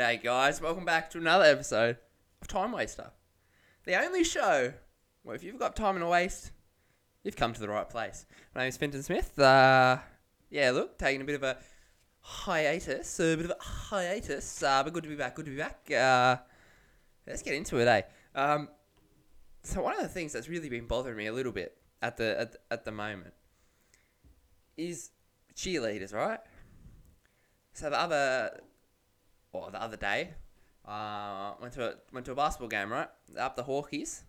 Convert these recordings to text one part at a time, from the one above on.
G'day, guys. Welcome back to another episode of Time Waster. The only show where if you've got time and a waste, you've come to the right place. My name is Finton Smith. Uh, yeah, look, taking a bit of a hiatus, a bit of a hiatus, uh, but good to be back. Good to be back. Uh, let's get into it, eh? Um, so one of the things that's really been bothering me a little bit at the at, at the moment is cheerleaders, right? So the other, or the other day, uh, went to a went to a basketball game, right? Up the Hawkeys.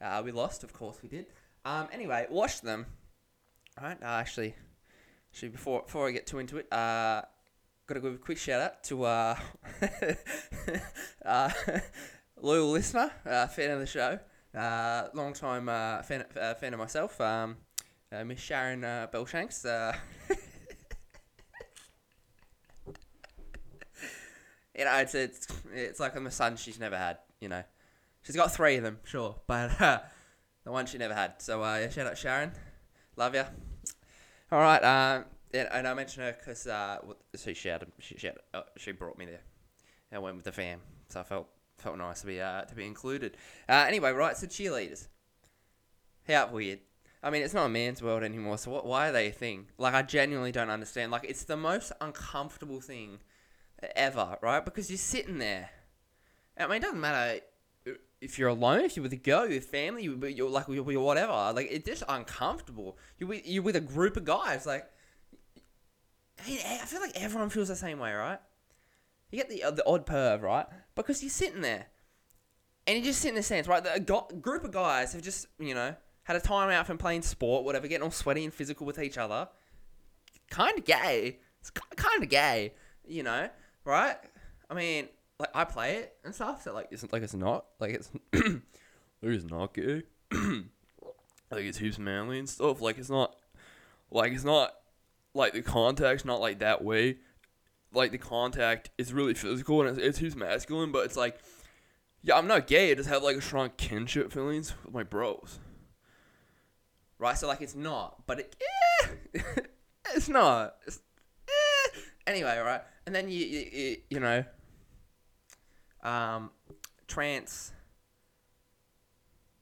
Uh, we lost, of course we did. Um, anyway, watched them. Right, uh, actually, actually before before I get too into it, uh, got to give a quick shout out to uh, uh, loyal listener, uh, fan of the show, uh, long time uh, fan uh, fan of myself, um, uh, Miss Sharon uh. Uh, you know, it's it's it's like a son she's never had. You know, she's got three of them, sure, but uh, the one she never had. So uh, yeah, shout out Sharon, love ya. All right, um, yeah, and I mentioned her because uh, she had she she, had, uh, she brought me there. I went with the fam, so I felt felt nice to be uh, to be included. Uh, anyway, right, so cheerleaders, how weird. I mean, it's not a man's world anymore, so what, why are they a thing? Like, I genuinely don't understand. Like, it's the most uncomfortable thing ever, right? Because you're sitting there. I mean, it doesn't matter if you're alone, if you're with a girl, your family, you're, you're like, you're, whatever. Like, it's just uncomfortable. You're with, you're with a group of guys. Like, I feel like everyone feels the same way, right? You get the uh, the odd perv, right? Because you're sitting there, and you're just sit in the stands, right? A go- group of guys have just, you know, had a time out from playing sport, whatever, getting all sweaty and physical with each other. Kind of gay. It's kind of gay, you know, right? I mean, like I play it and stuff, so like it's like it's not like it's like it's not gay. like it's heaps manly and stuff. Like it's not like it's not like the contact's not like that way. Like the contact is really physical and it's, it's heaps masculine, but it's like yeah, I'm not gay. I just have like a strong kinship feelings with my bros. Right, so like it's not, but it eh, it's not. It's, eh. Anyway, right, and then you you, you, know, um, trans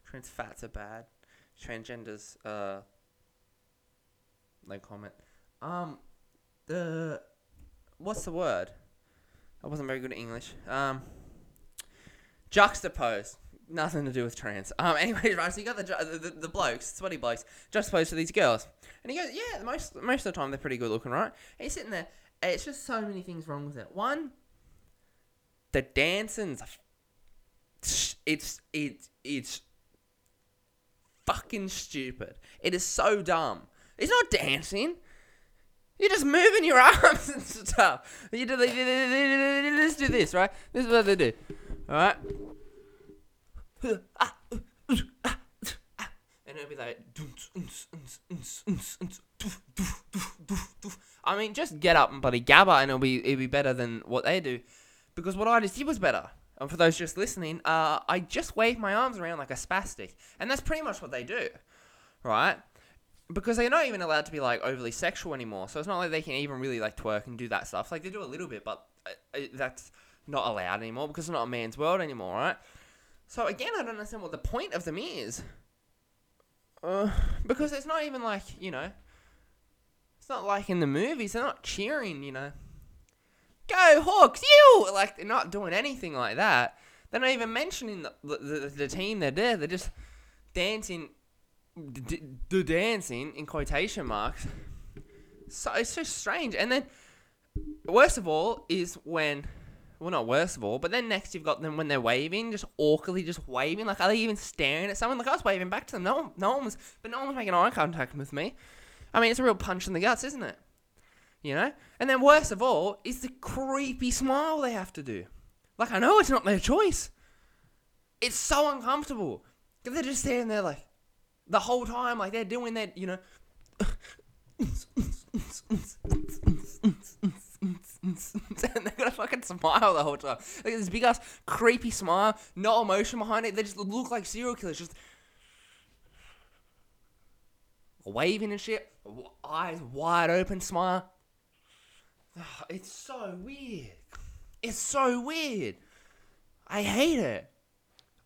trans fats are bad. Transgenders, uh, no comment. Um, the what's the word? I wasn't very good at English. Um, juxtapose. Nothing to do with trans. Um, anyways, right. So you got the the, the, the blokes, sweaty blokes, juxtaposed to these girls, and he goes, "Yeah, most most of the time they're pretty good looking, right?" And he's sitting there. It's just so many things wrong with it. One, the dancing's it's it's it's fucking stupid. It is so dumb. It's not dancing. You're just moving your arms and stuff. You do, they, they do this, right? This is what they do. All right? And it'll be like. I mean, just get up and bloody gabba, and it'll be it'll be better than what they do, because what I just did was better. And for those just listening, uh, I just wave my arms around like a spastic, and that's pretty much what they do, right? Because they're not even allowed to be like overly sexual anymore, so it's not like they can even really like twerk and do that stuff. Like they do a little bit, but uh, uh, that's not allowed anymore because it's not a man's world anymore, right? So again, I don't understand what the point of them is. Uh, because it's not even like you know, it's not like in the movies. They're not cheering, you know. Go Hawks, you! Like they're not doing anything like that. They're not even mentioning the the, the, the team they're there. They're just dancing, d- d- the dancing in quotation marks. So it's just strange. And then, worst of all is when well, not worst of all, but then next you've got them when they're waving, just awkwardly just waving. Like, are they even staring at someone? Like, I was waving back to them. No one, no one was, but no one was making eye contact with me. I mean, it's a real punch in the guts, isn't it? You know? And then worst of all is the creepy smile they have to do. Like, I know it's not their choice. It's so uncomfortable. Because they're just standing there, like, the whole time, like, they're doing that, you know. and they're gonna fucking smile the whole time. Like this big ass creepy smile, no emotion behind it. They just look like serial killers, just waving and shit, eyes wide open, smile. It's so weird. It's so weird. I hate it.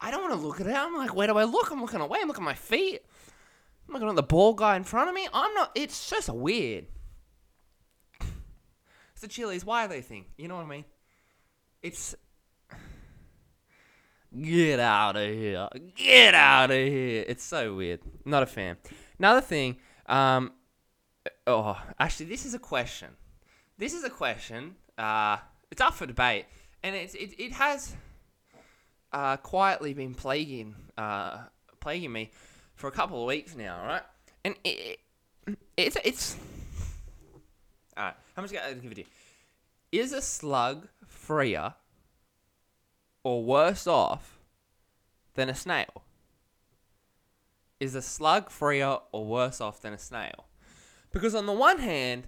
I don't want to look at it. I'm like, where do I look? I'm looking away. I'm looking at my feet. I'm looking at the ball guy in front of me. I'm not. It's just weird. It's the Chili's why they thing. You know what I mean? It's. Get out of here. Get out of here. It's so weird. Not a fan. Another thing. Um. Oh, actually, this is a question. This is a question. Uh, it's up for debate, and it's it, it has uh, quietly been plaguing uh, plaguing me for a couple of weeks now, right? And it, it it's it's all right. How much give it to you? Is a slug freer or worse off than a snail? Is a slug freer or worse off than a snail? Because on the one hand,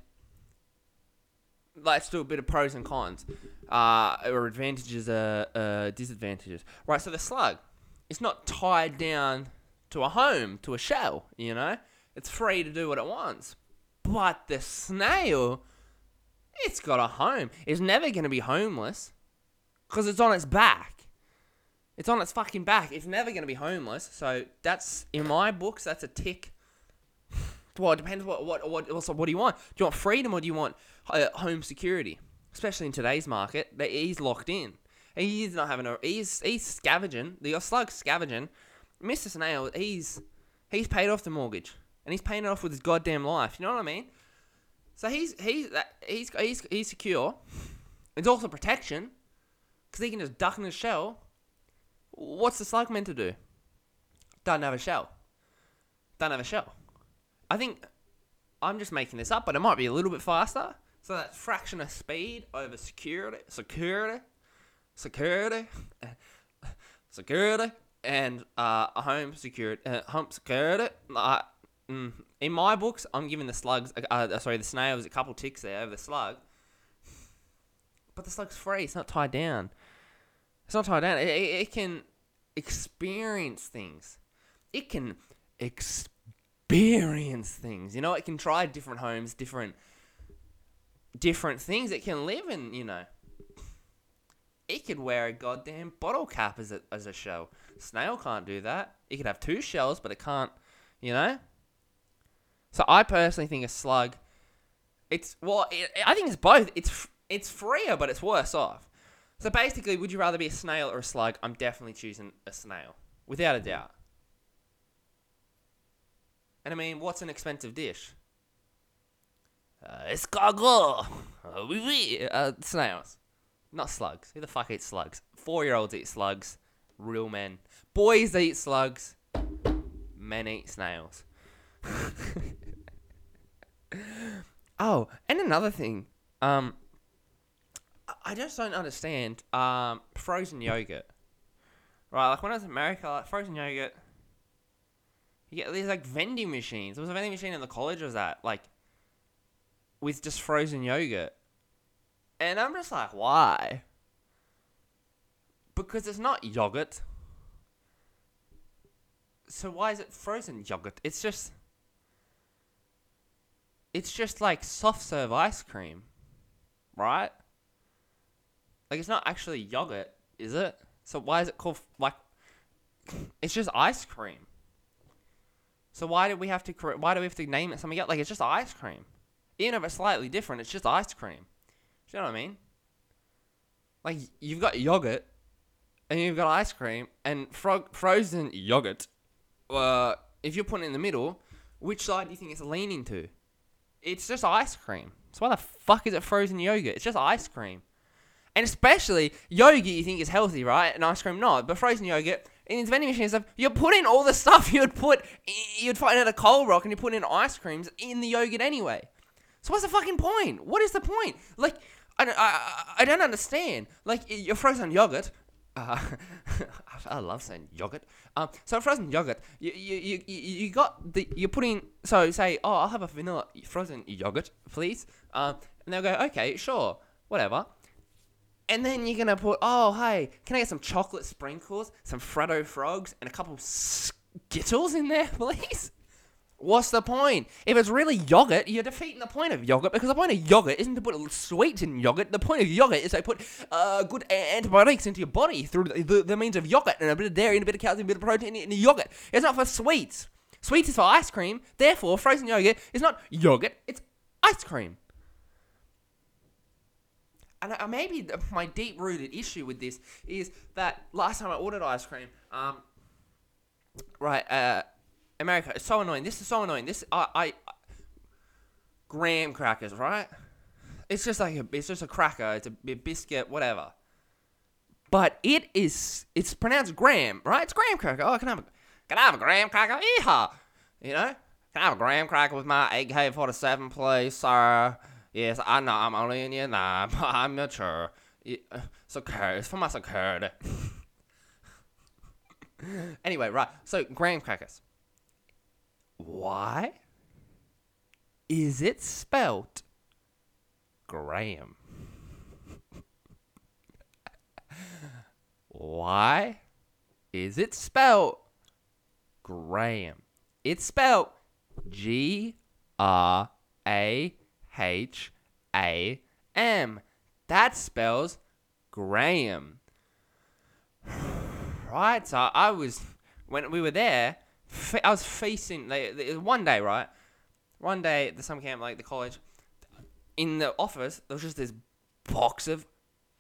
let's do a bit of pros and cons, uh, or advantages, uh, uh, disadvantages. Right, so the slug, it's not tied down to a home, to a shell, you know? It's free to do what it wants. But the snail, it's got a home. It's never going to be homeless because it's on its back. It's on its fucking back. It's never going to be homeless. So that's, in my books, that's a tick. Well, it depends what what what also what do you want? Do you want freedom or do you want uh, home security? Especially in today's market, that he's locked in. He's not having a he's he's scavenging. The slug scavenging. Mr. Snail, he's he's paid off the mortgage and he's paying it off with his goddamn life. You know what I mean? So he's he's he's he's he's secure. It's also protection because he can just duck in his shell. What's the slug meant to do? Don't have a shell. Don't have a shell. I think I'm just making this up, but it might be a little bit faster. So that fraction of speed over security, security, security, security, and uh, home security, uh, home security. Uh, mm, in my books, I'm giving the slugs, uh, uh, sorry, the snails a couple ticks there over the slug. But the slug's free. It's not tied down. It's not tied down. It, it, it can experience things. It can experience things. You know, it can try different homes, different different things. It can live in, you know. It could wear a goddamn bottle cap as a as a shell. Snail can't do that. It could have two shells, but it can't, you know. So I personally think a slug. It's well, it, I think it's both. It's it's freer, but it's worse off. So basically, would you rather be a snail or a slug? I'm definitely choosing a snail, without a doubt. And I mean, what's an expensive dish? Uh, escargot. Uh, oui, oui. Uh, snails. Not slugs. Who the fuck eats slugs? Four year olds eat slugs. Real men. Boys eat slugs. Men eat snails. oh, and another thing. Um, I just don't understand um, frozen yogurt. Right, like when I was in America, like frozen yogurt you get these like vending machines. There was a vending machine in the college. Was that like with just frozen yogurt? And I'm just like, why? Because it's not yogurt. So why is it frozen yogurt? It's just it's just like soft serve ice cream, right? Like it's not actually yogurt, is it? So why is it called like it's just ice cream? So why do we have to why do we have to name it something else? Like it's just ice cream. Even if it's slightly different, it's just ice cream. Do you know what I mean? Like you've got yogurt and you've got ice cream and fro- frozen yogurt. Uh, if you're putting it in the middle, which side do you think it's leaning to? It's just ice cream. So why the fuck is it frozen yogurt? It's just ice cream. And especially yogurt you think is healthy, right? And ice cream not. But frozen yogurt, in these vending machines stuff, you're putting all the stuff you'd put, you'd find at a Cold Rock and you're putting in ice creams in the yogurt anyway. So what's the fucking point? What is the point? Like, I don't, I, I don't understand. Like, your frozen yogurt. Uh, I love saying yogurt. Um, so frozen yogurt, you, you, you, you got the, you're putting, so say, oh, I'll have a vanilla frozen yogurt, please. Um, and they'll go, okay, sure, whatever. And then you're gonna put, oh hey, can I get some chocolate sprinkles, some Freddo frogs, and a couple Skittles in there, please? What's the point? If it's really yogurt, you're defeating the point of yogurt because the point of yogurt isn't to put sweets in yogurt. The point of yogurt is to put uh, good antibiotics into your body through the, the, the means of yogurt and a bit of dairy and a bit of calcium, a bit of protein in the yogurt. It's not for sweets. Sweets is for ice cream. Therefore, frozen yogurt is not yogurt. It's ice cream. And uh, maybe the, my deep-rooted issue with this is that last time I ordered ice cream, um, right, uh, America, it's so annoying. This is so annoying. This I, I graham crackers, right? It's just like a, it's just a cracker. It's a, a biscuit, whatever. But it is, it's pronounced graham, right? It's graham cracker. Oh, can I have a, can I have a graham cracker? Yeehaw! You know, can I have a graham cracker with my AK forty seven, please, sir? Yes, I know I'm only in Vietnam. I'm mature. It's okay. It's for my security. anyway, right. So graham crackers. Why is it spelt Graham? Why is it spelt Graham? It's spelt G R A H A M. That spells Graham. Right? So I was, when we were there, I was facing, like, one day, right? One day at the summer camp, like the college, in the office, there was just this box of,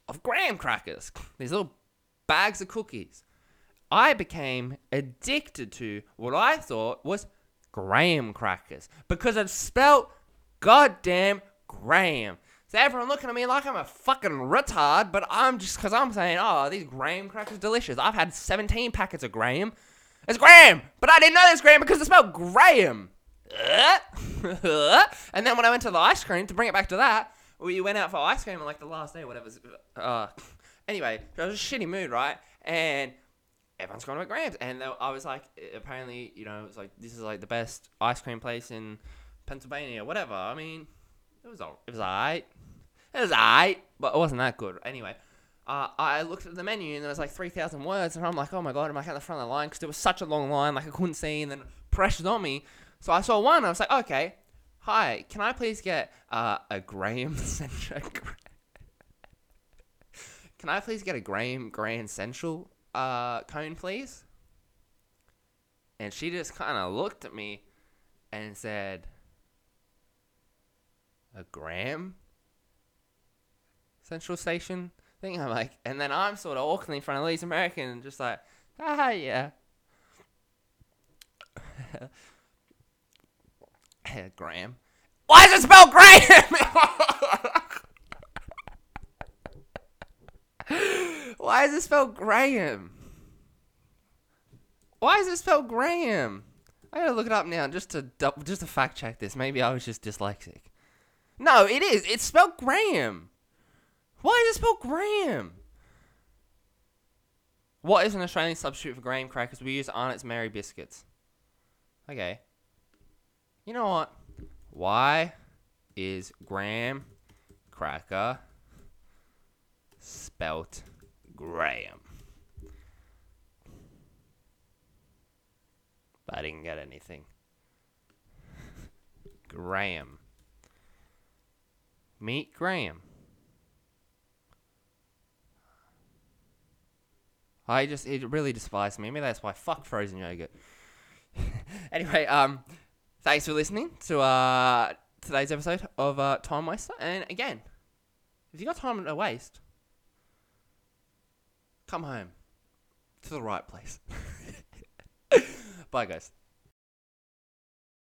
of graham crackers, these little bags of cookies. I became addicted to what I thought was graham crackers because it's spelled goddamn graham. So everyone looking at me like I'm a fucking retard, but I'm just because I'm saying, oh, these graham crackers delicious. I've had 17 packets of graham. It's graham, but I didn't know it was graham because it smelled graham. and then when I went to the ice cream to bring it back to that, we went out for ice cream on like the last day, whatever. Uh, anyway, I was a shitty mood, right? And everyone's going to Grams, and I was like, apparently, you know, it was like this is like the best ice cream place in Pennsylvania, whatever. I mean, it was all, it was alright, it was alright, but it wasn't that good. Anyway, uh, I looked at the menu and there was like three thousand words, and I'm like, oh my god, am I at the front of the line? Because there was such a long line, like I couldn't see, and then pressured on me. So I saw one, I was like, okay, hi, can I please get uh, a Graham centric? can I please get a Graham Grand Central uh, cone, please? And she just kind of looked at me and said, a Graham Central Station thing? I'm like, and then I'm sort of walking in front of these Americans and just like, ah, yeah. Graham. Why is it spelled Graham? Why is it spelled Graham? Why is it spelled Graham? I gotta look it up now just to just to fact check this. Maybe I was just dyslexic. No, it is. It's spelled Graham. Why is it spelled Graham? What is an Australian substitute for graham crackers? We use Arnott's Marie biscuits. Okay. You know what? Why is graham cracker spelt Graham? But I didn't get anything. Graham. Meet Graham. I just it really despised me. Maybe that's why fuck frozen yogurt. anyway, um, thanks for listening to uh today's episode of uh Time Waster. And again, if you got time to waste, come home to the right place. Bye, guys.